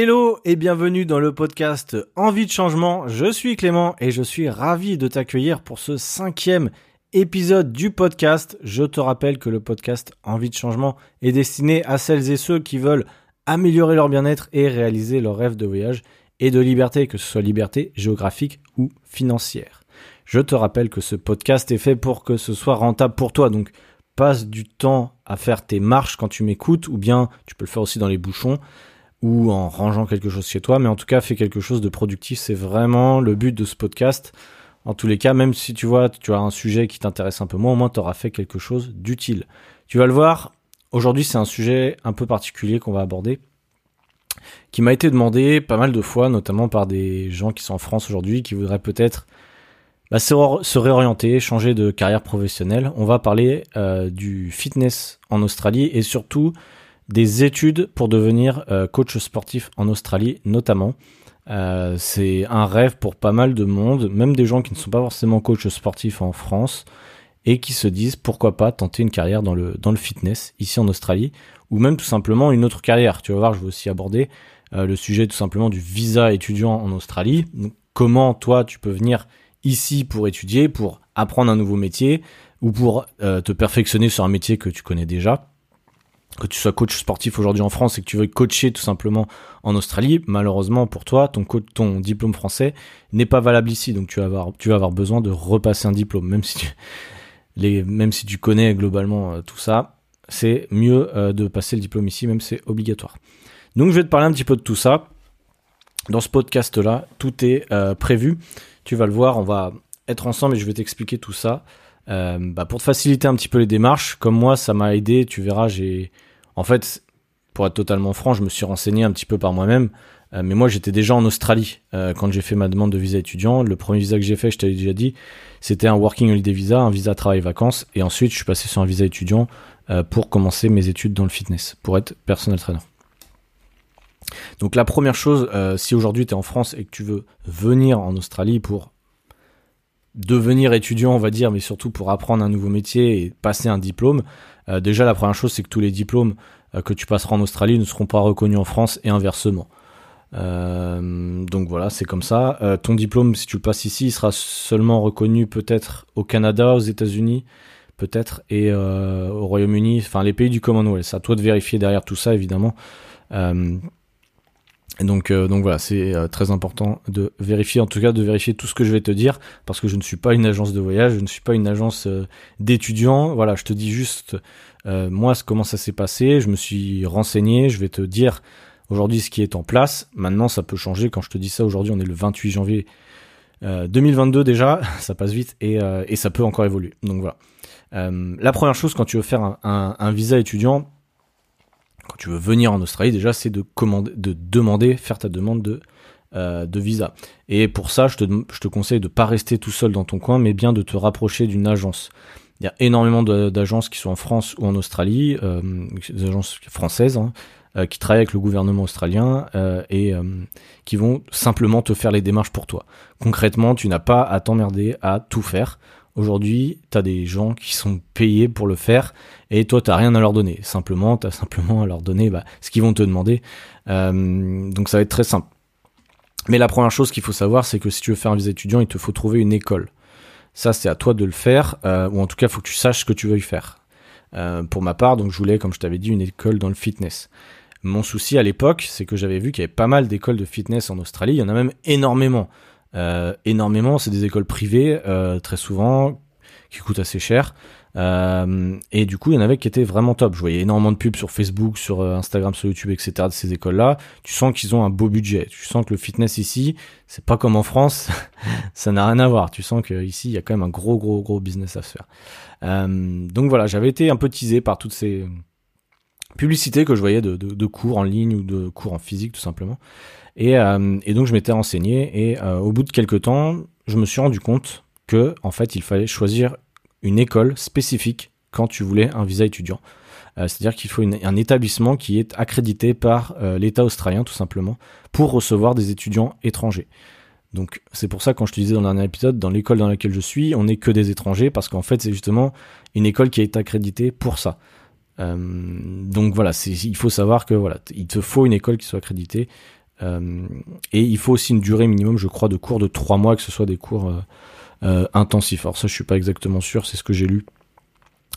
Hello et bienvenue dans le podcast Envie de changement. Je suis Clément et je suis ravi de t'accueillir pour ce cinquième épisode du podcast. Je te rappelle que le podcast Envie de changement est destiné à celles et ceux qui veulent améliorer leur bien-être et réaliser leur rêve de voyage et de liberté, que ce soit liberté géographique ou financière. Je te rappelle que ce podcast est fait pour que ce soit rentable pour toi. Donc passe du temps à faire tes marches quand tu m'écoutes ou bien tu peux le faire aussi dans les bouchons ou en rangeant quelque chose chez toi, mais en tout cas fais quelque chose de productif, c'est vraiment le but de ce podcast. En tous les cas, même si tu vois, tu as un sujet qui t'intéresse un peu moins, au moins tu auras fait quelque chose d'utile. Tu vas le voir, aujourd'hui c'est un sujet un peu particulier qu'on va aborder, qui m'a été demandé pas mal de fois, notamment par des gens qui sont en France aujourd'hui, qui voudraient peut-être bah, se, réorienter, changer de carrière professionnelle. On va parler euh, du fitness en Australie et surtout des études pour devenir euh, coach sportif en Australie notamment. Euh, c'est un rêve pour pas mal de monde, même des gens qui ne sont pas forcément coach sportifs en France et qui se disent pourquoi pas tenter une carrière dans le, dans le fitness ici en Australie ou même tout simplement une autre carrière. Tu vas voir, je vais aussi aborder euh, le sujet tout simplement du visa étudiant en Australie. comment toi tu peux venir ici pour étudier, pour apprendre un nouveau métier ou pour te perfectionner sur un métier que tu connais déjà que tu sois coach sportif aujourd'hui en France et que tu veux coacher tout simplement en Australie, malheureusement pour toi, ton, diplôme français n'est pas valable ici. Donc tu vas avoir, besoin de repasser un diplôme, même si tu, si connais globalement euh, tout ça, c'est mieux euh, de passer le diplôme ici, même c'est obligatoire. Donc je vais te parler un petit peu de tout ça. Dans ce podcast-là, tout est euh, prévu. Tu vas le voir, on va être ensemble et je vais t'expliquer tout ça. bah, pour te faciliter un petit peu les démarches, comme moi ça m'a aidé, tu verras, j'ai en fait, pour être totalement franc, je me suis renseigné un petit peu par moi-même. Euh, mais moi, j'étais déjà en Australie euh, quand j'ai fait ma demande de visa étudiant. Le premier visa que j'ai fait, je t'avais déjà dit, c'était un Working Holiday Visa, un visa travail-vacances. Et ensuite, je suis passé sur un visa étudiant euh, pour commencer mes études dans le fitness, pour être personal trainer. Donc la première chose, si aujourd'hui tu es en France et que tu veux venir en Australie pour devenir étudiant, on va dire, mais surtout pour apprendre un nouveau métier et passer un diplôme, euh, déjà, la première chose, c'est que tous les diplômes euh, que tu passeras en Australie ne seront pas reconnus en France et inversement. Euh, donc voilà, c'est comme ça. ton diplôme, si tu le passes ici, il sera seulement reconnu peut-être au Canada, aux États-Unis, peut-être, et au Royaume-Uni, enfin les pays du Commonwealth. À toi de vérifier derrière tout ça, évidemment. Donc, donc voilà, c'est très important de vérifier, en tout cas de vérifier tout ce que je vais te dire, parce que je ne suis pas une agence de voyage, je ne suis pas une agence d'étudiants. Voilà, je te dis juste euh, moi, comment ça s'est passé Je me suis renseigné, je vais te dire aujourd'hui ce qui est en place. Maintenant, ça peut changer. Quand je te dis ça, aujourd'hui, on est le 28 janvier 2022 euh, déjà, ça passe vite euh, et, ça peut encore évoluer. Donc voilà. la première chose quand tu veux faire un, visa étudiant, quand tu veux venir en Australie, déjà, c'est de, demander, faire ta demande de, de visa. Et pour ça, je te, conseille de ne pas rester tout seul dans ton coin, mais bien de te rapprocher d'une agence. Il y a énormément d'agences qui sont en France ou en Australie, euh, des agences françaises, hein, euh, qui travaillent avec le gouvernement australien euh, et euh, qui vont simplement te faire les démarches pour toi. Concrètement, tu n'as pas à t'emmerder à tout faire. Aujourd'hui, tu as des gens qui sont payés pour le faire et toi, tu rien à leur donner. Simplement, tu as simplement à leur donner bah, ce qu'ils vont te demander. donc ça va être très simple. Mais la première chose qu'il faut savoir, c'est que si tu veux faire un visa étudiant, il te faut trouver une école. Ça, c'est à toi de le faire, euh, ou en tout cas, il faut que tu saches ce que tu veux faire. Euh, pour ma part, donc je voulais, comme je t'avais dit, une école dans le fitness. Mon souci à l'époque, c'est que j'avais vu qu'il y avait pas mal d'écoles de fitness en Australie. Il y en a même énormément. Euh, énormément, c'est des écoles privées, très souvent, qui coûtent assez cher. Euh, et du coup, il y en avait qui étaient vraiment top. Je voyais énormément de pubs sur Facebook, sur euh, Instagram, sur YouTube, etc. de ces écoles-là. Tu sens qu'ils ont un beau budget. Tu sens que le fitness ici, c'est pas comme en France. ça n'a rien à voir. Tu sens qu'ici, il y a quand même un gros, gros, gros business à se faire. Euh, donc voilà, j'avais été un peu teasé par toutes ces publicités que je voyais de, de, cours en ligne ou de cours en physique, tout simplement. Et, euh, donc, je m'étais renseigné. Et au bout de quelques temps, je me suis rendu compte que, en fait, il fallait choisir une école spécifique quand tu voulais un visa étudiant. Euh, c'est-à-dire qu'il faut un établissement qui est accrédité par euh, l'État australien tout simplement pour recevoir des étudiants étrangers. Donc c'est pour ça quand je te disais dans le dernier épisode, dans l'école dans laquelle je suis, on n'est que des étrangers parce qu'en fait c'est justement une école qui est accréditée pour ça. Euh, donc voilà, il faut savoir que voilà, il te faut une école qui soit accréditée et il faut aussi une durée minimum, je crois, de cours de trois mois, que ce soit des cours intensifs. Alors ça, je suis pas exactement sûr, c'est ce que j'ai lu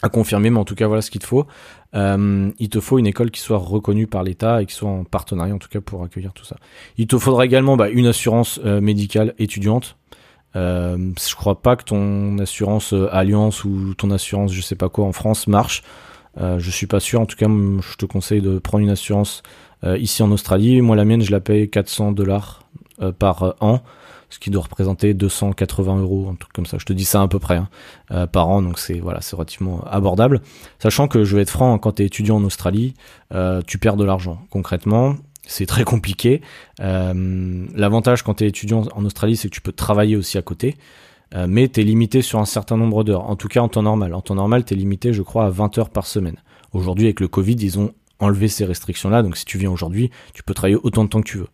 à confirmer, mais en tout cas, voilà ce qu'il te faut. Euh, il te faut une école qui soit reconnue par l'État et qui soit en partenariat, en tout cas, pour accueillir tout ça. Il te faudra également bah, une assurance euh, médicale étudiante. Euh, je crois pas que ton assurance euh, Alliance ou ton assurance, je sais pas quoi, en France marche. Euh, je suis pas sûr. En tout cas, je te conseille de prendre une assurance ici en Australie. Moi, la mienne, je la paye 400 dollars par an ce qui doit représenter 280 euros, un truc comme ça. Je te dis ça à peu près hein, euh, par an, donc c'est voilà, c'est relativement abordable. Sachant que je vais être franc, quand tu es étudiant en Australie, euh, tu perds de l'argent. Concrètement, c'est très compliqué. Euh, l'avantage quand tu es étudiant en Australie, c'est que tu peux travailler aussi à côté. Mais tu es limité sur un certain nombre d'heures. En tout cas, en temps normal. En temps normal, tu es limité, je crois, à 20 heures par semaine. Aujourd'hui, avec le Covid, ils ont enlevé ces restrictions-là. Donc, si tu viens aujourd'hui, tu peux travailler autant de temps que tu veux.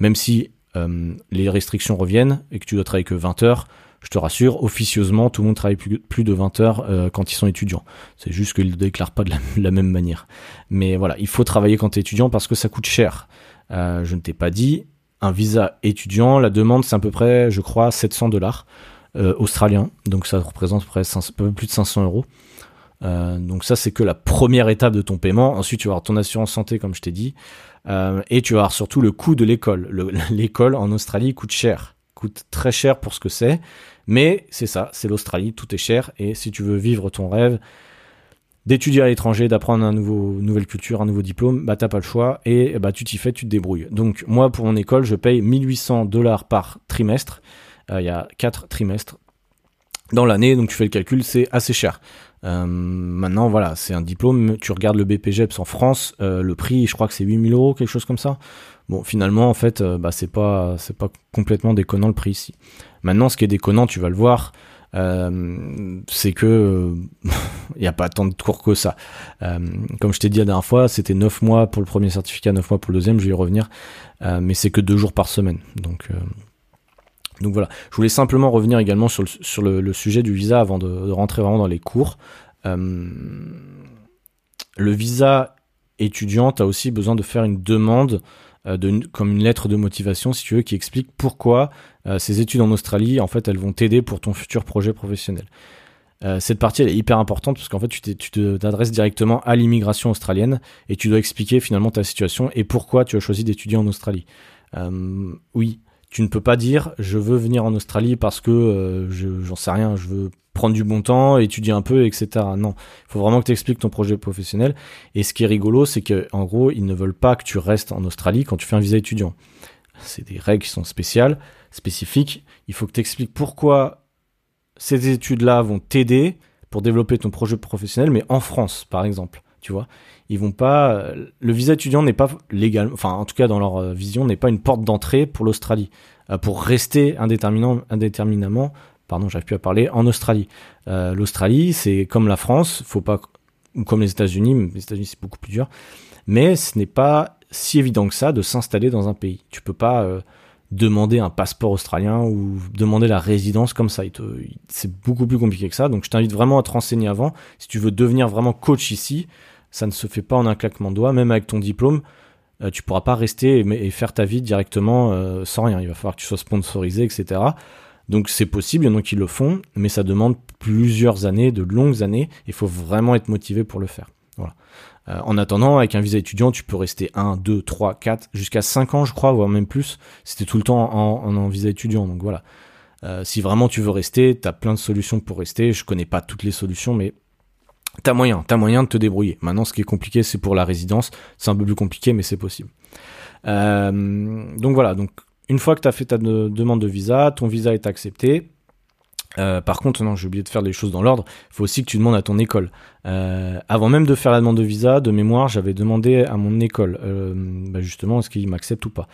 Même si euh, les restrictions reviennent et que tu dois travailler que 20 heures, je te rassure, officieusement, tout le monde travaille plus, de 20 heures euh, quand ils sont étudiants. C'est juste qu'ils ne déclarent pas de la, même manière. Mais voilà, il faut travailler quand tu es étudiant parce que ça coûte cher. Euh, je ne t'ai pas dit, un visa étudiant, la demande c'est à peu près, je crois, 700 dollars australiens. Donc ça représente près plus de 500 euros. donc ça c'est que la première étape de ton paiement. Ensuite tu vas avoir ton assurance santé comme je t'ai dit. Euh, et tu vas avoir surtout le coût de l'école. L'école en Australie coûte cher, coûte très cher pour ce que c'est. Mais c'est ça, c'est l'Australie, tout est cher. Et si tu veux vivre ton rêve d'étudier à l'étranger, d'apprendre un nouveau, une nouvelle culture, un nouveau diplôme, bah t'as pas le choix et bah tu t'y fais, tu te débrouilles. Donc moi pour mon école, je paye 1800 dollars par trimestre. Euh, il y a quatre trimestres dans l'année, donc tu fais le calcul, c'est assez cher. Euh, maintenant, voilà, c'est un diplôme. Tu regardes le BPGEPS en France, euh, le prix, je crois que c'est 8000 euros, quelque chose comme ça. Bon, finalement, en fait, bah, c'est pas, pas complètement déconnant le prix ici. Maintenant, ce qui est déconnant, tu vas le voir, c'est que il n'y a pas tant de cours que ça. comme je t'ai dit la dernière fois, c'était 9 mois pour le premier certificat, 9 mois pour le deuxième, je vais y revenir, mais c'est que 2 jours par semaine. Donc, donc voilà, je voulais simplement revenir également sur le, sur le, sujet du visa avant de, rentrer vraiment dans les cours. Euh, le visa étudiant, tu as aussi besoin de faire une demande euh, de, comme une lettre de motivation, si tu veux, qui explique pourquoi euh, ces études en Australie, en fait, elles vont t'aider pour ton futur projet professionnel. cette partie elle est hyper importante parce qu'en fait tu t'adresses directement à l'immigration australienne et tu dois expliquer finalement ta situation et pourquoi tu as choisi d'étudier en Australie. oui, tu ne peux pas dire je veux venir en Australie parce que euh, je j'en sais rien, je veux prendre du bon temps, étudier un peu, etc. Non, il faut vraiment que tu expliques ton projet professionnel. Et ce qui est rigolo, c'est que en gros, ils ne veulent pas que tu restes en Australie quand tu fais un visa étudiant. C'est des règles qui sont spéciales, spécifiques. Il faut que tu expliques pourquoi ces études-là vont t'aider pour développer ton projet professionnel, mais en France, par exemple. Tu vois, ils vont pas. Le visa étudiant n'est pas légal, enfin en tout cas dans leur euh, vision, n'est pas une porte d'entrée pour l'Australie, euh, pour rester indéterminant, indéterminément, pardon, j'arrive plus à parler, en Australie. Euh, L'Australie, c'est comme la France, faut pas, ou comme les États-Unis, mais les États-Unis c'est beaucoup plus dur, mais ce n'est pas si évident que ça de s'installer dans un pays. Tu peux pas demander un passeport australien ou demander la résidence comme ça. C'est beaucoup plus compliqué que ça. Donc je t'invite vraiment à te renseigner avant. Si tu veux devenir vraiment coach ici, ça ne se fait pas en un claquement de doigts, même avec ton diplôme. Euh, tu pourras pas rester et, faire ta vie directement euh, sans rien. Il va falloir que tu sois sponsorisé, etc. Donc c'est possible, il y en a qui le font, mais ça demande plusieurs années, de longues années. Il faut vraiment être motivé pour le faire. Euh, en attendant, avec un visa étudiant, tu peux rester 1, 2, 3, 4, jusqu'à 5 ans, je crois, voire même plus. C'était tout le temps en, visa étudiant. Donc voilà. si vraiment tu veux rester, tu as plein de solutions pour rester. Je connais pas toutes les solutions, mais T'as moyen, t'as moyen de te débrouiller. Maintenant, ce qui est compliqué, c'est pour la résidence. C'est un peu plus compliqué, mais c'est possible. Euh, donc voilà. Donc une fois que t'as fait ta demande de visa, ton visa est accepté. Euh, par contre, non, j'ai oublié de faire les choses dans l'ordre. Il faut aussi que tu demandes à ton école. Euh, avant même de faire la demande de visa, de mémoire, j'avais demandé à mon école, euh, bah justement, est-ce qu'il m'accepte ou pas.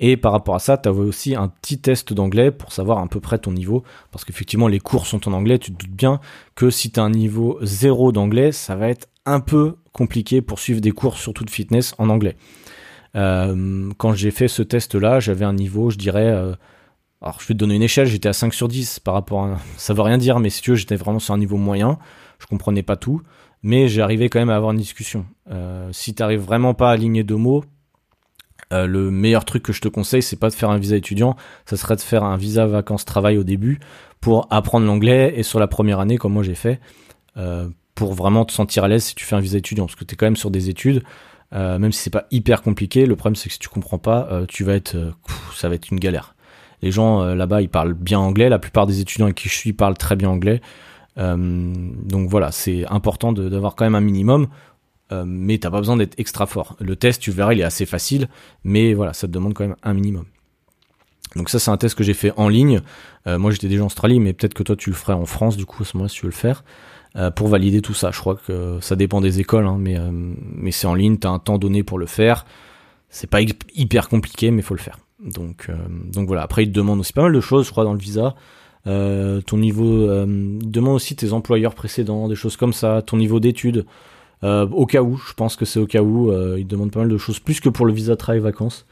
Et par rapport à ça, tu avais aussi un petit test d'anglais pour savoir à peu près ton niveau. Parce qu'effectivement, les cours sont en anglais. Tu te doutes bien que si tu as un niveau zéro d'anglais, ça va être un peu compliqué pour suivre des cours, surtout de fitness, en anglais. Quand j'ai fait ce test-là, j'avais un niveau, je dirais... Alors, je vais te donner une échelle, j'étais à 5 sur 10 par rapport à... Ça veut rien dire, mais si tu veux, j'étais vraiment sur un niveau moyen. Je comprenais pas tout, mais j'arrivais quand même à avoir une discussion. Euh, si tu arrives vraiment pas à aligner deux mots, Euh, le meilleur truc que je te conseille, c'est pas de faire un visa étudiant, ça serait de faire un visa vacances-travail au début pour apprendre l'anglais et sur la première année, comme moi j'ai fait, euh, pour vraiment te sentir à l'aise si tu fais un visa étudiant, parce que tu es quand même sur des études, euh, même si c'est pas hyper compliqué, le problème c'est que si tu comprends pas, tu vas être, ça va être une galère. Les gens là-bas, ils parlent bien anglais, la plupart des étudiants avec qui je suis parlent très bien anglais, donc voilà, c'est important d'avoir quand même un minimum. Euh, mais t'as pas besoin d'être extra fort. Le test, tu verras, il est assez facile, mais voilà, ça te demande quand même un minimum. Donc ça, c'est un test que j'ai fait en ligne. Euh, moi, j'étais déjà en Australie, mais peut-être que toi, tu le ferais en France, du coup, à ce moment-là, si tu veux le faire, euh, pour valider tout ça. Je crois que ça dépend des écoles, hein, mais, mais c'est en ligne, t'as un temps donné pour le faire. C'est pas hyper compliqué, mais faut le faire. Donc, donc voilà. Après, ils te demandent aussi pas mal de choses, je crois, dans le visa. ton niveau, ils demandent aussi tes employeurs précédents, des choses comme ça, ton niveau d'études. Euh, au cas où, je pense que c'est au cas où, euh, ils demandent pas mal de choses, plus que pour le visa travail vacances.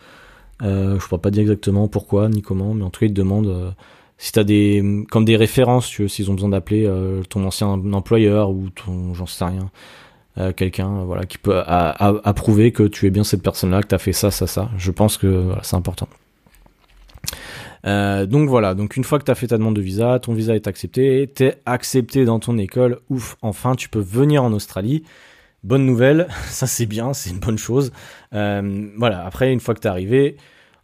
Euh, je pourrais pas dire exactement pourquoi ni comment, mais en tout cas ils te demandent euh, si t'as des comme des références, tu s'ils ont besoin d'appeler ton ancien employeur ou ton j'en sais rien, quelqu'un voilà qui peut approuver que tu es bien cette personne-là, que t'as fait ça, ça, ça. Je pense que c'est important. Euh, donc voilà, donc une fois que tu as fait ta demande de visa, ton visa est accepté, t'es accepté dans ton école, ouf, enfin tu peux venir en Australie. Bonne nouvelle, ça c'est bien, c'est une bonne chose. Euh, voilà, après, une fois que tu es arrivé,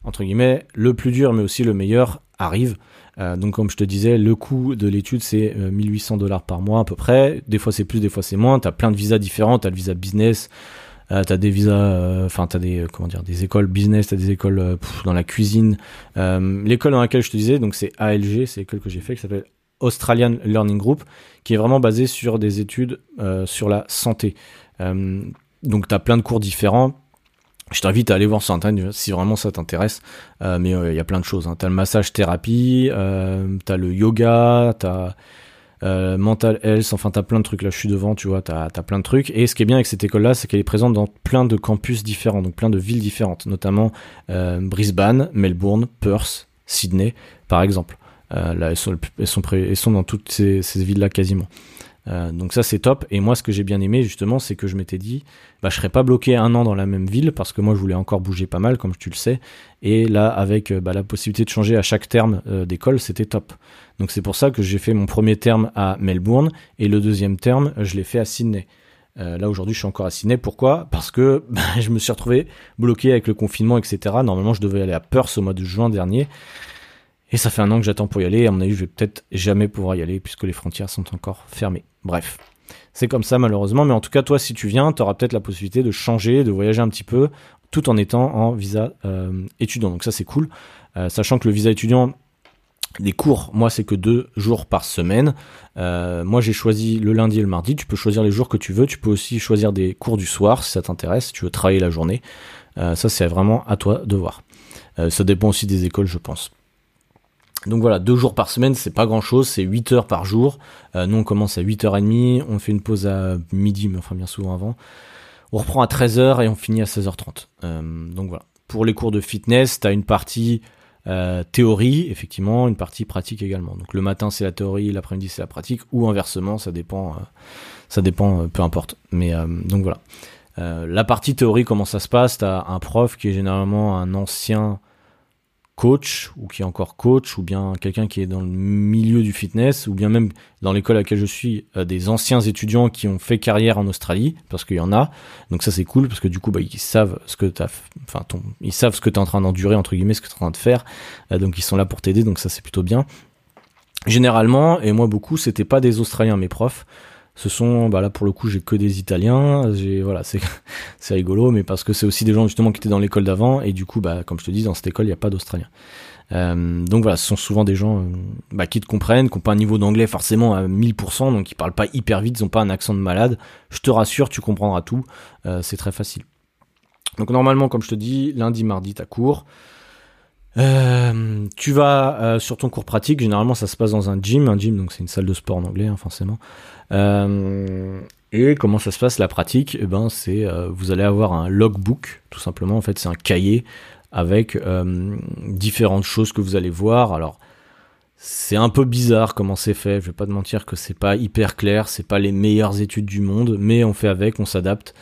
entre guillemets, le plus dur mais aussi le meilleur arrive. Euh, donc comme je te disais, le coût de l'étude c'est 1800 euh, dollars par mois à peu près. Des fois c'est plus, des fois c'est moins. Tu as plein de visas différents. Tu as le visa business, euh, tu as des visas, enfin tu as des comment dire, des écoles business, tu as des écoles dans la cuisine. L'école dans laquelle je te disais, donc c'est ALG, c'est l'école que j'ai fait qui s'appelle Australian Learning Group, qui est vraiment basée sur des études sur la santé. Euh, donc tu as plein de cours différents. Je t'invite à aller voir sur internet si vraiment ça t'intéresse. Euh, mais euh, il y a plein de choses. Hein. Tu as le massage thérapie, tu as le yoga, tu as mental health, enfin t'as plein de trucs là, je suis devant, tu vois, t'as as plein de trucs. Et ce qui est bien avec cette école-là, c'est qu'elle est présente dans plein de campus différents, donc plein de villes différentes, notamment Brisbane, Melbourne, Perth, Sydney, par exemple. là, elles sont, dans toutes ces villes-là quasiment. Euh, donc ça c'est top. Et moi ce que j'ai bien aimé justement c'est que je m'étais dit bah je serais pas bloqué un an dans la même ville parce que moi je voulais encore bouger pas mal comme tu le sais. Et là avec euh, bah, la possibilité de changer à chaque terme euh, d'école c'était top. Donc c'est pour ça que j'ai fait mon premier terme à Melbourne et le deuxième terme je l'ai fait à Sydney. là aujourd'hui je suis encore à Sydney. Pourquoi? Parce que bah, je me suis retrouvé bloqué avec le confinement etc. Normalement je devais aller à Perth au mois de juin dernier. Et ça fait un an que j'attends pour y aller. À mon avis, je vais peut-être jamais pouvoir y aller puisque les frontières sont encore fermées. Bref. C'est comme ça malheureusement, mais en tout cas toi si tu viens, tu auras peut-être la possibilité de changer, de voyager un petit peu, tout en étant en visa euh, étudiant. Donc ça c'est cool, euh, sachant que le visa étudiant, des cours, moi c'est que deux jours par semaine. Euh, moi j'ai choisi le lundi et le mardi. Tu peux choisir les jours que tu veux. Tu peux aussi choisir des cours du soir si ça t'intéresse, si tu veux travailler la journée. ça c'est vraiment à toi de voir. ça dépend aussi des écoles, je pense. Donc voilà, deux jours par semaine, c'est pas grand chose, c'est 8 heures par jour. Euh, nous on commence à 8h30, on fait une pause à midi, mais enfin bien souvent avant. On reprend à 13h et on finit à 16h30. Euh, donc voilà. Pour les cours de fitness, tu as une partie euh, théorie, effectivement, une partie pratique également. Donc le matin c'est la théorie, l'après-midi c'est la pratique, ou inversement, ça dépend, ça dépend, peu importe. Mais donc voilà. la partie théorie, comment ça se passe? T'as un prof qui est généralement un ancien coach ou qui est encore coach ou bien quelqu'un qui est dans le milieu du fitness ou bien même dans l'école à laquelle je suis euh, des anciens étudiants qui ont fait carrière en Australie parce qu'il y en a. Donc ça c'est cool parce que du coup bah, ils savent ce que t'as enfin ils savent ce que tu es en train d'endurer entre guillemets ce que tu es en train de faire. Euh, donc ils sont là pour t'aider donc ça c'est plutôt bien. Généralement et moi beaucoup c'était pas des Australiens mes profs ce sont bah là pour le coup j'ai que des italiens voilà c'est c'est rigolo mais parce que c'est aussi des gens justement qui étaient dans l'école d'avant et du coup bah comme je te dis dans cette école il n'y a pas d'australiens. Euh, donc voilà ce sont souvent des gens euh, bah, qui te comprennent qui n'ont pas un niveau d'anglais forcément à 1000% donc ils parlent pas hyper vite ils ont pas un accent de malade. Je te rassure tu comprendras tout euh, c'est très facile. Donc normalement comme je te dis lundi mardi t'as cours euh, tu vas euh, sur ton cours pratique, généralement ça se passe dans un gym, un gym donc c'est une salle de sport en anglais hein, forcément. Euh, et comment ça se passe la pratique? Eh ben c'est vous allez avoir un logbook tout simplement en fait c'est un cahier avec différentes choses que vous allez voir. Alors c'est un peu bizarre comment c'est fait, je vais pas te mentir que c'est pas hyper clair, c'est pas les meilleures études du monde, mais on fait avec, on s'adapte.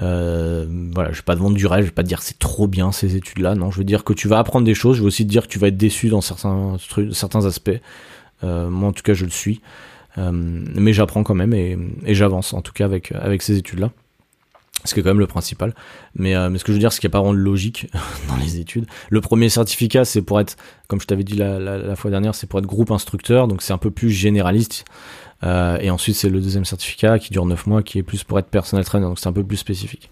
Euh, voilà, je vais pas te vendre du rêve, je vais pas te dire c'est trop bien ces études-là. Non, je veux dire que tu vas apprendre des choses. Je veux aussi te dire que tu vas être déçu dans certains aspects. Euh, moi, en tout cas, je le suis. Euh, mais j'apprends quand même et, j'avance, en tout cas, avec avec ces études-là. Ce qui est quand même le principal. Mais, euh, ce que je veux dire, c'est qu'il n'y a pas vraiment de logique dans les études. Le premier certificat, c'est pour être, comme je t'avais dit la, la, fois dernière, c'est pour être groupe instructeur, donc c'est un peu plus généraliste. Euh, et ensuite, c'est le deuxième certificat qui dure 9 mois, qui est plus pour être personnel trainer, donc c'est un peu plus spécifique.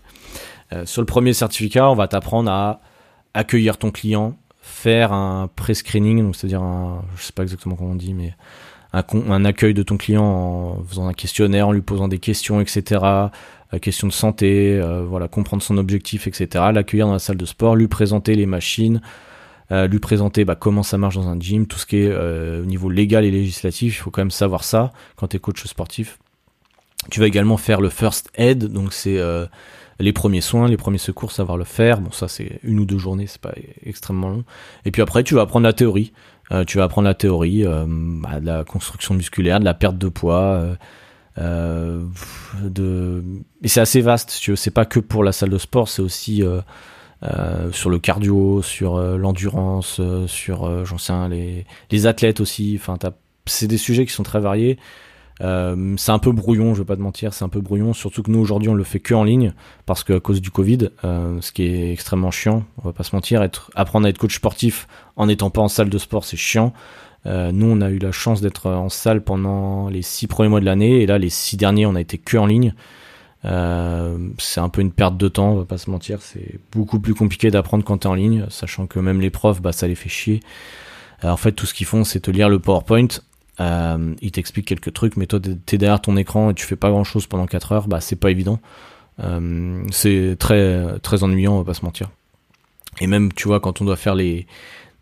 Euh, sur le premier certificat, on va t'apprendre à accueillir ton client, faire un pré-screening, c'est-à-dire un, je sais pas exactement comment on dit, mais un, un, accueil de ton client en faisant un questionnaire, en lui posant des questions, etc. Question de santé, euh, voilà, comprendre son objectif, etc. L'accueillir dans la salle de sport, lui présenter les machines, euh, lui présenter bah, comment ça marche dans un gym, tout ce qui est euh, au niveau légal et législatif, il faut quand même savoir ça quand tu es coach sportif. Tu vas également faire le first aid, donc c'est les premiers soins, les premiers secours, savoir le faire. Bon, ça c'est une ou deux journées, c'est pas extrêmement long. Et puis après, tu vas apprendre la théorie. Tu vas apprendre la théorie bah, de la construction musculaire, de la perte de poids. Et c'est assez vaste. C'est pas que pour la salle de sport, c'est aussi euh, sur le cardio, sur euh, l'endurance, euh, sur j'en sais les, les athlètes aussi. Enfin, c'est des sujets qui sont très variés. c'est un peu brouillon, je vais pas te mentir, c'est un peu brouillon. Surtout que nous aujourd'hui on le fait que en ligne parce qu'à cause du Covid, ce qui est extrêmement chiant. On va pas se mentir, apprendre à être coach sportif en n'étant pas en salle de sport, c'est chiant. Nous, on a eu la chance d'être en salle pendant les six premiers mois de l'année, et là, les six derniers, on a été que en ligne. Euh, c'est un peu une perte de temps, on va pas se mentir. C'est beaucoup plus compliqué d'apprendre quand t'es en ligne, sachant que même les profs, bah, ça les fait chier. Euh, en fait, tout ce qu'ils font, c'est te lire le PowerPoint. Euh, ils t'expliquent quelques trucs, mais toi, t'es derrière ton écran et tu fais pas grand chose pendant 4 heures, bah, c'est pas évident. Euh, c'est très, très ennuyant, on va pas se mentir. Et même, tu vois, quand on doit faire les,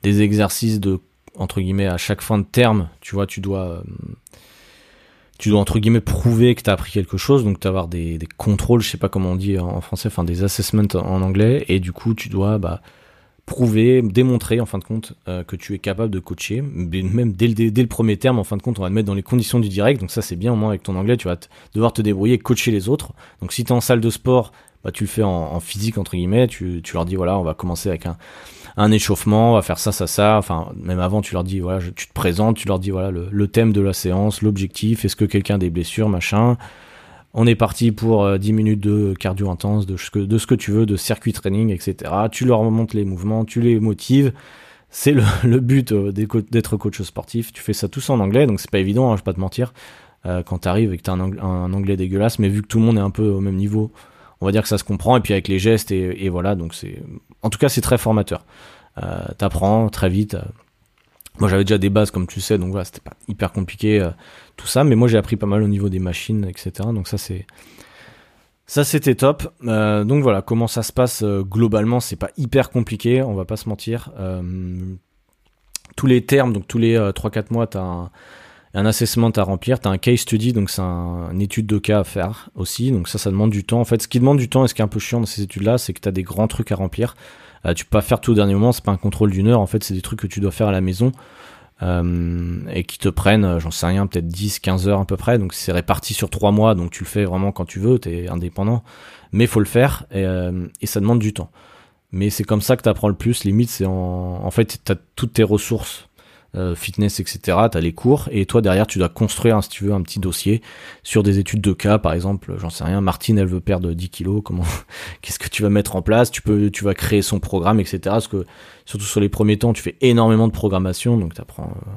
des exercices de, entre guillemets, à chaque fin de terme, tu vois, tu dois, tu dois entre guillemets prouver que tu as appris quelque chose, donc tu avoir des, contrôles, je sais pas comment on dit en français, enfin des assessments en anglais, et du coup tu dois bah, prouver, démontrer en fin de compte euh, que tu es capable de coacher, même dès le, premier terme, en fin de compte on va te mettre dans les conditions du direct, donc ça c'est bien au moins avec ton anglais, tu vas devoir te débrouiller, coacher les autres. Donc si tu es en salle de sport, bah, tu le fais en, physique entre guillemets, tu leur dis voilà on va commencer avec un, un échauffement, on va faire ça, ça, ça. Enfin, même avant, tu leur dis, voilà, tu te présentes, tu leur dis, voilà, le, thème de la séance, l'objectif, est-ce que quelqu'un a des blessures, machin. On est parti pour 10 euh, minutes de cardio intense, de ce, que, tu veux, de circuit training, etc. Tu leur montres les mouvements, tu les motives. C'est le, le, but euh, d'être coach sportif. Tu fais ça tous en anglais, donc c'est pas évident, hein, je vais pas te mentir. Euh, quand t'arrives et que t'as un, un, anglais dégueulasse, mais vu que tout le monde est un peu au même niveau, on va dire que ça se comprend et puis avec les gestes et, voilà donc c'est en tout cas c'est très formateur. Euh, t'apprends très vite moi j'avais déjà des bases comme tu sais donc voilà c'était pas hyper compliqué euh, tout ça mais moi j'ai appris pas mal au niveau des machines etc donc ça c'est ça c'était top. Euh, donc voilà comment ça se passe euh, globalement c'est pas hyper compliqué on va pas se mentir. Tous les termes donc tous les 3-4 mois t'as un un assessment à remplir, tu as un case study, donc c'est un, une étude de cas à faire aussi, donc ça, ça demande du temps. En fait, ce qui demande du temps et ce qui est un peu chiant dans ces études-là, c'est que tu as des grands trucs à remplir. Euh, tu peux pas faire tout au dernier moment, c'est pas un contrôle d'une heure, en fait, c'est des trucs que tu dois faire à la maison. Euh, et qui te prennent, euh, j'en sais rien, peut-être 10, 15 heures à peu près. Donc c'est réparti sur trois mois, donc tu le fais vraiment quand tu veux, tu es indépendant. Mais faut le faire et, euh, et ça demande du temps. Mais c'est comme ça que tu apprends le plus. Limite, c'est en, en fait, tu as toutes tes ressources euh, fitness, etc. Tu as les cours et toi derrière tu dois construire, si tu veux, un petit dossier sur des études de cas, par exemple, j'en sais rien, Martine elle veut perdre 10 kilos, comment, qu'est-ce que tu vas mettre en place Tu peux, tu vas créer son programme, etc. Parce que surtout sur les premiers temps, tu fais énormément de programmation, donc t'apprends, euh,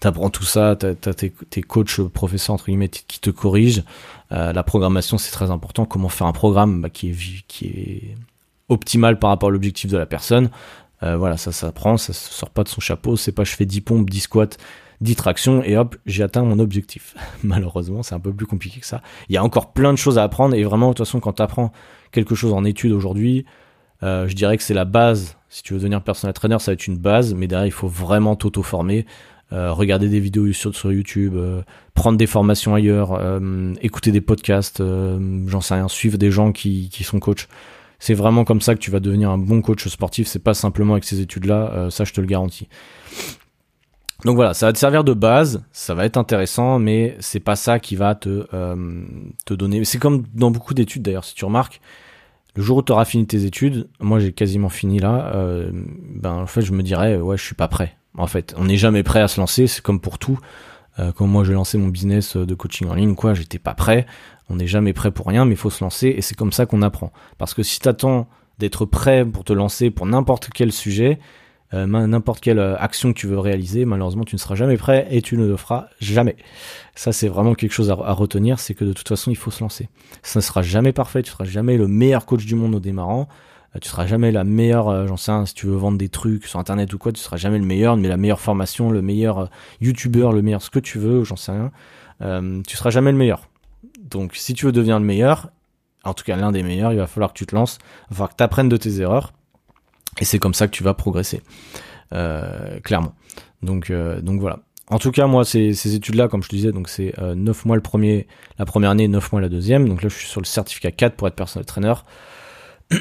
t'apprends tout ça, t'as, as tes, tes coachs, professeurs entre guillemets qui te corrigent. Euh, la programmation c'est très important. Comment faire un programme bah, qui est optimal par rapport à l'objectif de la personne. Euh, voilà, ça s'apprend, ça, ça sort pas de son chapeau. C'est pas je fais 10 pompes, 10 squats, 10 tractions et hop, j'ai atteint mon objectif. Malheureusement, c'est un peu plus compliqué que ça. Il y a encore plein de choses à apprendre et vraiment, de toute façon, quand tu apprends quelque chose en études aujourd'hui, euh, je dirais que c'est la base. Si tu veux devenir personnel trainer, ça va être une base, mais derrière, il faut vraiment t'auto-former. Euh, regarder des vidéos sur, YouTube, prendre des formations ailleurs, écouter des podcasts, j'en sais rien, suivre des gens qui, qui sont coachs c'est vraiment comme ça que tu vas devenir un bon coach sportif. C'est pas simplement avec ces études-là, euh, ça je te le garantis. Donc voilà, ça va te servir de base, ça va être intéressant, mais c'est pas ça qui va te euh, te donner. C'est comme dans beaucoup d'études d'ailleurs, si tu remarques, Le jour où tu auras fini tes études, moi j'ai quasiment fini là, euh, ben en fait je me dirais ouais je suis pas prêt. En fait, on n'est jamais prêt à se lancer, c'est comme pour tout. Euh, quand moi j'ai lancé mon business de coaching en ligne, quoi, j'étais pas prêt. On n'est jamais prêt pour rien, mais il faut se lancer et c'est comme ça qu'on apprend. Parce que si t'attends d'être prêt pour te lancer pour n'importe quel sujet, euh, n'importe quelle euh, action que tu veux réaliser, malheureusement tu ne seras jamais prêt et tu ne le feras jamais. Ça c'est vraiment quelque chose à, retenir, c'est que de toute façon il faut se lancer. Ça ne sera jamais parfait, tu seras jamais le meilleur coach du monde au démarrant, euh, tu seras jamais la meilleure, j'en sais rien, si tu veux vendre des trucs sur internet ou quoi, tu seras jamais le meilleur, mais la meilleure formation, le meilleur youtubeur, le meilleur ce que tu veux, j'en sais rien, euh, tu seras jamais le meilleur. Donc si tu veux devenir le meilleur, en tout cas l'un des meilleurs, il va falloir que tu te lances, il va falloir que tu apprennes de tes erreurs et c'est comme ça que tu vas progresser, euh, clairement. Donc, euh, donc voilà. En tout cas, moi, ces, études-là, comme je te disais, donc c'est euh, 9 mois le premier, la première année, 9 mois la deuxième. Donc là, je suis sur le certificat 4 pour être personnel trainer.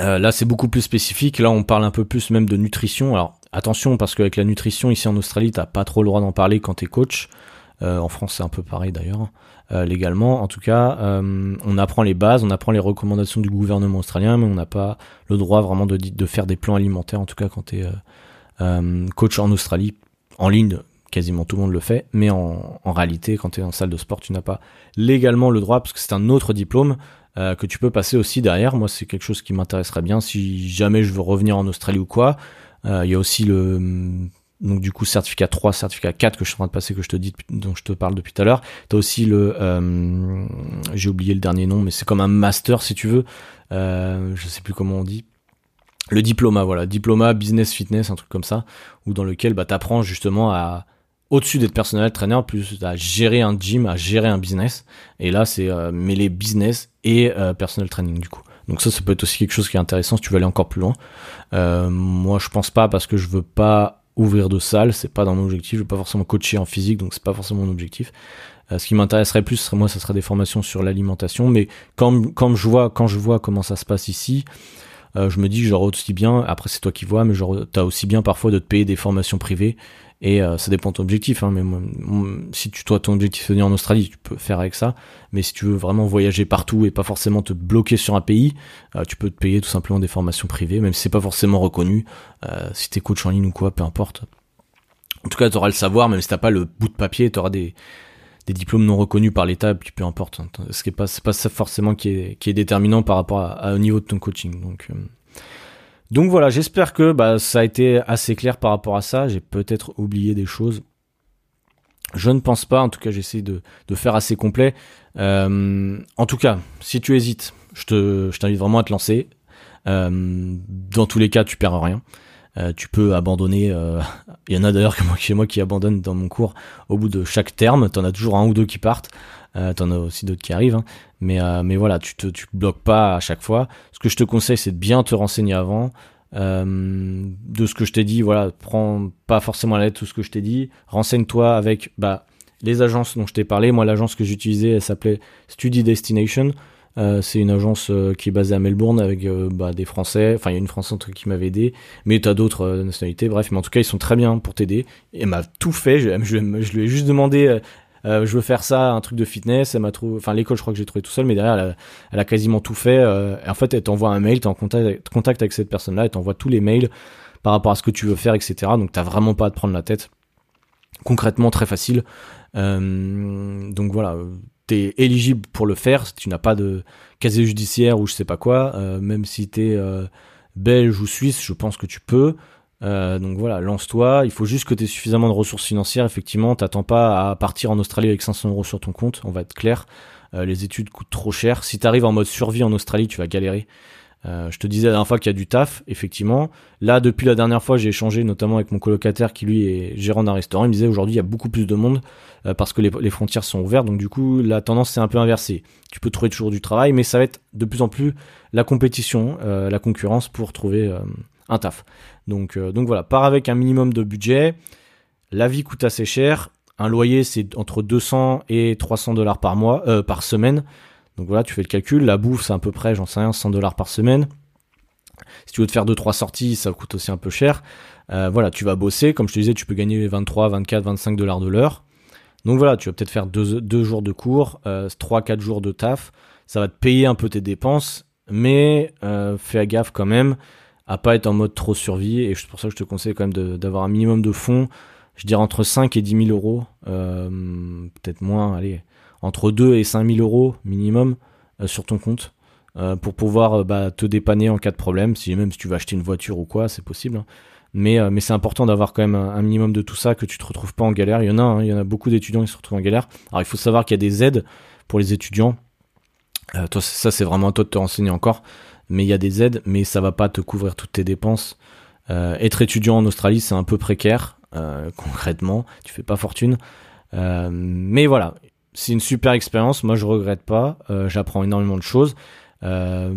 euh, là, c'est beaucoup plus spécifique. Là, on parle un peu plus même de nutrition. Alors, attention, parce qu'avec la nutrition, ici en Australie, t'as pas trop le droit d'en parler quand t'es coach. Euh, en France, c'est un peu pareil d'ailleurs. Euh, légalement. En tout cas, euh, on apprend les bases, on apprend les recommandations du gouvernement australien, mais on n'a pas le droit vraiment de, faire des plans alimentaires, en tout cas quand tu es euh, coach en Australie, en ligne, quasiment tout le monde le fait, mais en, en réalité, quand tu es en salle de sport, tu n'as pas légalement le droit, parce que c'est un autre diplôme que tu peux passer aussi derrière. Moi, c'est quelque chose qui m'intéresserait bien si jamais je veux revenir en Australie ou quoi. Il y a aussi le donc du coup certificat 3, certificat 4 que je suis en train de passer, que je te dis, dont je te parle depuis tout à l'heure. T'as aussi le, euh, j'ai oublié le dernier nom, mais c'est comme un master si tu veux. Euh, je sais plus comment on dit. Le diplôme, voilà, diplôme business fitness, un truc comme ça, où dans lequel bah t'apprends justement à au-dessus d'être personnel trainer, plus à gérer un gym, à gérer un business. Et là, c'est euh, mêler business et euh, personnel training du coup. Donc ça, ça peut être aussi quelque chose qui est intéressant si tu veux aller encore plus loin. Euh, moi, je pense pas parce que je veux pas ouvrir de salles, c'est pas dans mon objectif, je veux pas forcément coacher en physique, donc c'est pas forcément mon objectif. Euh, ce qui m'intéresserait plus, moi, ça serait des formations sur l'alimentation, mais quand, quand je vois, quand je vois comment ça se passe ici, euh, je me dis genre aussi bien, après c'est toi qui vois, mais genre t'as aussi bien parfois de te payer des formations privées et euh, ça dépend de ton objectif. Hein, mais si tu, toi ton objectif c'est venir en Australie, tu peux faire avec ça. Mais si tu veux vraiment voyager partout et pas forcément te bloquer sur un pays, euh, tu peux te payer tout simplement des formations privées, même si c'est pas forcément reconnu. si t'es coach en ligne ou quoi, peu importe. En tout cas, t'auras le savoir, même si t'as pas le bout de papier, t'auras des des diplômes non reconnus par l'État, puis peu importe. Hein. Ce qui est pas, c'est pas ça forcément qui est, qui est déterminant par rapport à, au niveau de ton coaching. Donc, euh, donc voilà, j'espère que bah, ça a été assez clair par rapport à ça. J'ai peut-être oublié des choses. Je ne pense pas, en tout cas j'essaie de, de faire assez complet. Euh, en tout cas, si tu hésites, je, te, je t'invite vraiment à te lancer. Euh, dans tous les cas, tu perds rien. Euh, tu peux abandonner. Il y en a d'ailleurs que moi, chez moi qui abandonnent dans mon cours au bout de chaque terme. T'en as toujours un ou deux qui partent. Euh, T'en as aussi d'autres qui arrivent. Hein. Mais, euh, mais voilà, tu te bloques pas à chaque fois. Ce que je te conseille, c'est de bien te renseigner avant. de ce que je t'ai dit, voilà, prends pas forcément à l'aide tout ce que je t'ai dit. Renseigne-toi avec bah, les agences dont je t'ai parlé. Moi, l'agence que j'utilisais, elle s'appelait Study Destination. Euh, c'est une agence euh, qui est basée à Melbourne avec euh, bah, des Français. Enfin, il y a une Française qui m'avait aidé, mais tu as d'autres nationalités. Bref, mais en tout cas, ils sont très bien pour t'aider. Elle m'a tout fait. Je, lui ai juste demandé. Je veux faire ça, un truc de fitness. Elle m'a trouvé, enfin l'école, je crois que j'ai trouvé tout seul, mais derrière, elle a, quasiment tout fait. et en fait, elle t'envoie un mail, t'es en contact, avec cette personne-là, elle t'envoie tous les mails par rapport à ce que tu veux faire, etc. Donc t'as vraiment pas à te prendre la tête. Concrètement, très facile. donc voilà, t'es éligible pour le faire, tu n'as pas de casier judiciaire ou je sais pas quoi, euh, même si t'es euh, belge ou suisse, je pense que tu peux. Euh, donc voilà, lance-toi. Il faut juste que tu aies suffisamment de ressources financières. Effectivement, t'attends pas à partir en Australie avec 500 euros sur ton compte. On va être clair. les études coûtent trop cher. Si t'arrives en mode survie en Australie, tu vas galérer. Euh, je te disais la dernière fois qu'il y a du taf, effectivement. Là, depuis la dernière fois, j'ai échangé notamment avec mon colocataire qui lui est gérant d'un restaurant. Il me disait aujourd'hui il y a beaucoup plus de monde euh, parce que les, frontières sont ouvertes. Donc du coup, la tendance c'est un peu inversée. Tu peux trouver toujours du travail, mais ça va être de plus en plus la compétition, euh, la concurrence pour trouver un taf. Donc donc voilà, pars avec un minimum de budget. La vie coûte assez cher. Un loyer c'est entre 200 et 300 dollars par mois, par semaine. Donc voilà, tu fais le calcul. La bouffe, c'est à peu près, j'en sais rien, 100 dollars par semaine. Si tu veux te faire 2-3 sorties, ça coûte aussi un peu cher. Euh, voilà, tu vas bosser. Comme je te disais, tu peux gagner 23, 24, 25 dollars de l'heure. Donc voilà, tu vas peut-être faire 2 deux, jours de cours, euh, 3-4 jours de taf. Ça va te payer un peu tes dépenses. mais fais gaffe quand même à pas être en mode trop survie. Et c'est pour ça que je te conseille quand même d'avoir un minimum de fonds. Je dirais entre 5 et 10 000 euros, peut-être moins, allez, entre 2 et 5 000 euros minimum sur ton compte. pour pouvoir bah, te dépanner en cas de problème, si même si tu veux acheter une voiture ou quoi, c'est possible. Hein. Mais, euh, c'est important d'avoir quand même un, minimum de tout ça, que tu te retrouves pas en galère. Il y en a, hein, il y en a beaucoup d'étudiants qui se retrouvent en galère. Alors il faut savoir qu'il y a des aides pour les étudiants. Euh, toi, ça c'est vraiment à toi de te renseigner encore. Mais il y a des aides, mais ça va pas te couvrir toutes tes dépenses. Euh, être étudiant en Australie, c'est un peu précaire, euh, concrètement. Tu fais pas fortune. Euh, mais voilà, c'est une super expérience. Moi, je regrette pas. J'apprends énormément de choses.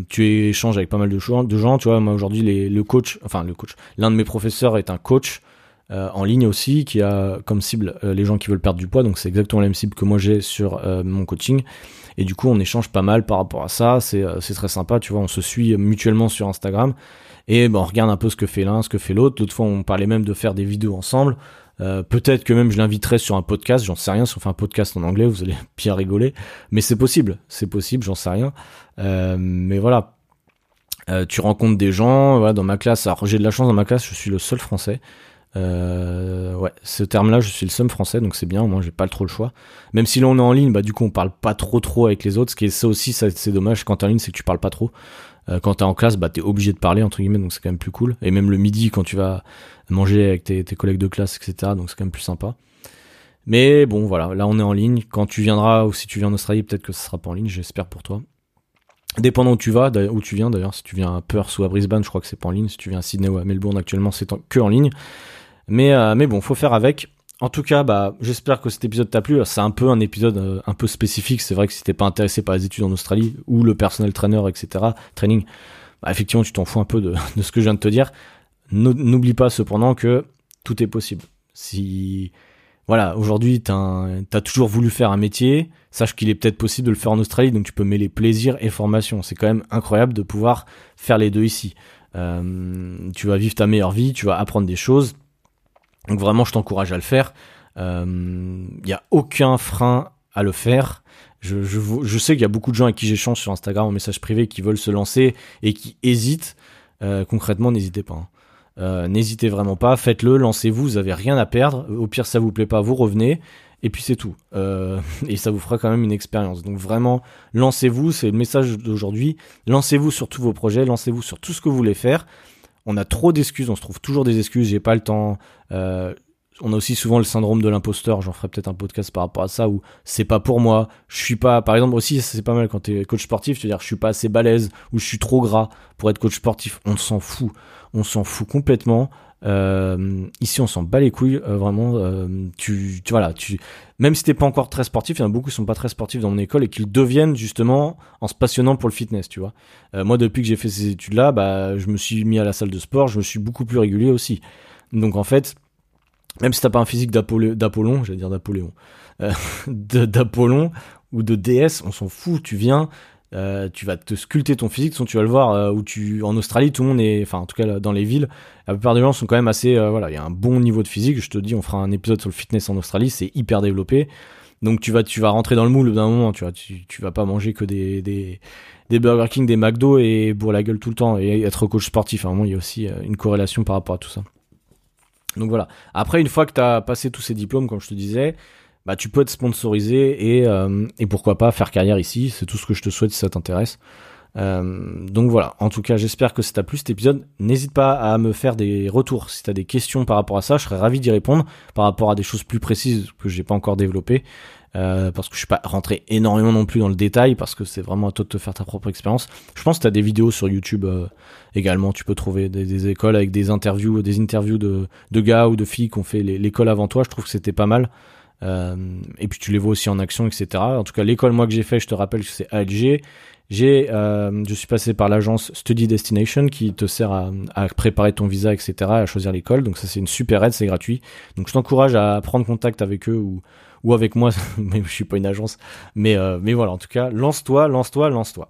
Tu échanges avec pas mal de, de gens tu vois. Moi aujourd'hui, le coach, enfin le coach, l'un de mes professeurs est un coach euh, en ligne aussi qui a comme cible euh, les gens qui veulent perdre du poids. Donc c'est exactement la même cible que moi j'ai sur mon coaching. Et du coup, on échange pas mal par rapport à ça. C'est c'est très sympa, tu vois. On se suit mutuellement sur Instagram et ben, on regarde un peu ce que fait l'un, ce que fait l'autre. L'autre fois, on parlait même de faire des vidéos ensemble. Euh, peut-être que même je l'inviterai sur un podcast, j'en sais rien, si on fait un podcast en anglais, vous allez bien rigoler, mais c'est possible, c'est possible, j'en sais rien. Euh, mais voilà, euh, tu rencontres des gens, voilà, dans ma classe, alors j'ai de la chance dans ma classe, je suis le seul français. Ouais, ce terme-là, je suis le seul français, donc c'est bien, moi j'ai pas trop le choix. Même si là on est en ligne, bah du coup on parle pas trop trop avec les autres, ce qui est ça aussi, c'est dommage quand t'es en ligne, c'est que tu parles pas trop. Euh, quand t'es en classe, bah t'es obligé de parler entre guillemets, donc c'est quand même plus cool. Et même le midi, quand tu vas manger avec tes, collègues de classe, etc. Donc c'est quand même plus sympa. Mais bon, voilà, là on est en ligne. Quand tu viendras ou si tu viens en Australie, peut-être que ce sera pas en ligne, j'espère pour toi. Dépendant où tu vas, où tu viens d'ailleurs, si tu viens à Perth ou à Brisbane, je crois que c'est pas en ligne. Si tu viens à Sydney ou à Melbourne actuellement, c'est que en ligne. Mais, euh, mais bon, faut faire avec. En tout cas, bah, j'espère que cet épisode t'a plu. C'est un peu un épisode euh, un peu spécifique. C'est vrai que si t'es pas intéressé par les études en Australie ou le personnel trainer, etc., training, bah, effectivement, tu t'en fous un peu de, ce que je viens de te dire. N'oublie pas cependant que tout est possible. Si, voilà, aujourd'hui, t'as as toujours voulu faire un métier, sache qu'il est peut-être possible de le faire en Australie, donc tu peux mêler plaisir et formation. C'est quand même incroyable de pouvoir faire les deux ici. Euh, tu vas vivre ta meilleure vie, tu vas apprendre des choses donc vraiment, je t'encourage à le faire. Il euh, n'y a aucun frein à le faire. Je, sais qu'il y a beaucoup de gens avec qui j'échange sur Instagram en message privé qui veulent se lancer et qui hésitent. Euh, concrètement, n'hésitez pas. Hein. Euh, n'hésitez vraiment pas, faites-le, lancez-vous, vous avez rien à perdre. Au pire, ça vous plaît pas, vous revenez. Et puis c'est tout. Et ça vous fera quand même une expérience. Donc vraiment, lancez-vous, c'est le message d'aujourd'hui. Lancez-vous sur tous vos projets, lancez-vous sur tout ce que vous voulez faire on a trop d'excuses, on se trouve toujours des excuses, j'ai pas le temps. Euh, on a aussi souvent le syndrome de l'imposteur, j'en ferai peut-être un podcast par rapport à ça, où c'est pas pour moi, je suis pas, par exemple aussi, c'est pas mal quand t'es coach sportif, tu veux dire je suis pas assez balèze, ou je suis trop gras pour être coach sportif, on s'en fout, on s'en fout complètement, euh, ici, on s'en bat les couilles, euh, vraiment. Euh, tu, tu, voilà, tu, même si t'es pas encore très sportif, il y en a beaucoup qui sont pas très sportifs dans mon école et qui le deviennent justement en se passionnant pour le fitness, tu vois. moi, depuis que j'ai fait ces études-là, bah, je me suis mis à la salle de sport, je me suis beaucoup plus régulier aussi. Donc en fait, même si t'as pas un physique d'Apollon, j'allais dire d'Apoléon, d'Apollon ou de DS, on s'en fout. Tu viens, euh, tu vas te sculpter ton physique, tu vas le voir euh, où tu en Australie tout le monde est enfin en tout cas dans les villes, la plupart des gens sont quand même assez euh, voilà, il y a un bon niveau de physique, je te dis on fera un épisode sur le fitness en Australie, c'est hyper développé. Donc tu vas tu vas rentrer dans le moule d'un moment, tu vois, tu, tu vas pas manger que des, des des Burger King, des McDo et bourrer la gueule tout le temps et être coach sportif, à un moment il y a aussi une corrélation par rapport à tout ça. Donc voilà. Après une fois que tu as passé tous ces diplômes comme je te disais, bah tu peux être sponsorisé et, euh, et pourquoi pas faire carrière ici. C'est tout ce que je te souhaite si ça t'intéresse. Euh, donc voilà, en tout cas j'espère que ça t'a plu cet épisode. N'hésite pas à me faire des retours si t'as des questions par rapport à ça, je serais ravi d'y répondre par rapport à des choses plus précises que j'ai pas encore développées. Euh, parce que je suis pas rentré énormément non plus dans le détail parce que c'est vraiment à toi de te faire ta propre expérience. Je pense que tu as des vidéos sur YouTube euh, également, tu peux trouver des, des, écoles avec des interviews, des interviews de, de gars ou de filles qui ont fait l'école avant toi, je trouve que c'était pas mal. Euh, et puis tu les vois aussi en action, etc. En tout cas, l'école moi que j'ai fait, je te rappelle que c'est ALG. J'ai, euh, je suis passé par l'agence Study Destination qui te sert à, préparer ton visa, etc., à choisir l'école. Donc ça c'est une super aide, c'est gratuit. Donc je t'encourage à prendre contact avec eux ou, ou avec moi, mais je suis pas une agence. Mais, euh, mais voilà, en tout cas, lance-toi, lance-toi, lance-toi.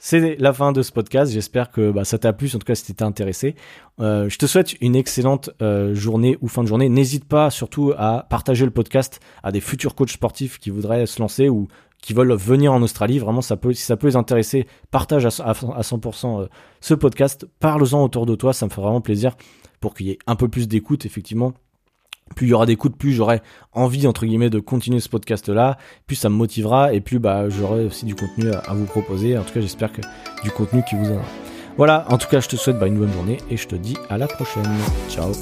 C'est la fin de ce podcast. J'espère que bah, ça t'a plu. En tout cas, si t'étais intéressé, euh, je te souhaite une excellente euh, journée ou fin de journée. N'hésite pas surtout à partager le podcast à des futurs coachs sportifs qui voudraient se lancer ou qui veulent venir en Australie. Vraiment, ça peut, si ça peut les intéresser, partage à, 100% euh, ce podcast. Parle-en autour de toi, ça me fait vraiment plaisir pour qu'il y ait un peu plus d'écoute, effectivement. Plus il y aura d'écoute, plus j'aurai envie, entre guillemets, de continuer ce podcast-là, plus ça me motivera, et plus bah, j'aurai aussi du contenu à, vous proposer. En tout cas, j'espère que du contenu qui vous aidera. Voilà, en tout cas, je te souhaite bah, une bonne journée, et je te dis à la prochaine. Ciao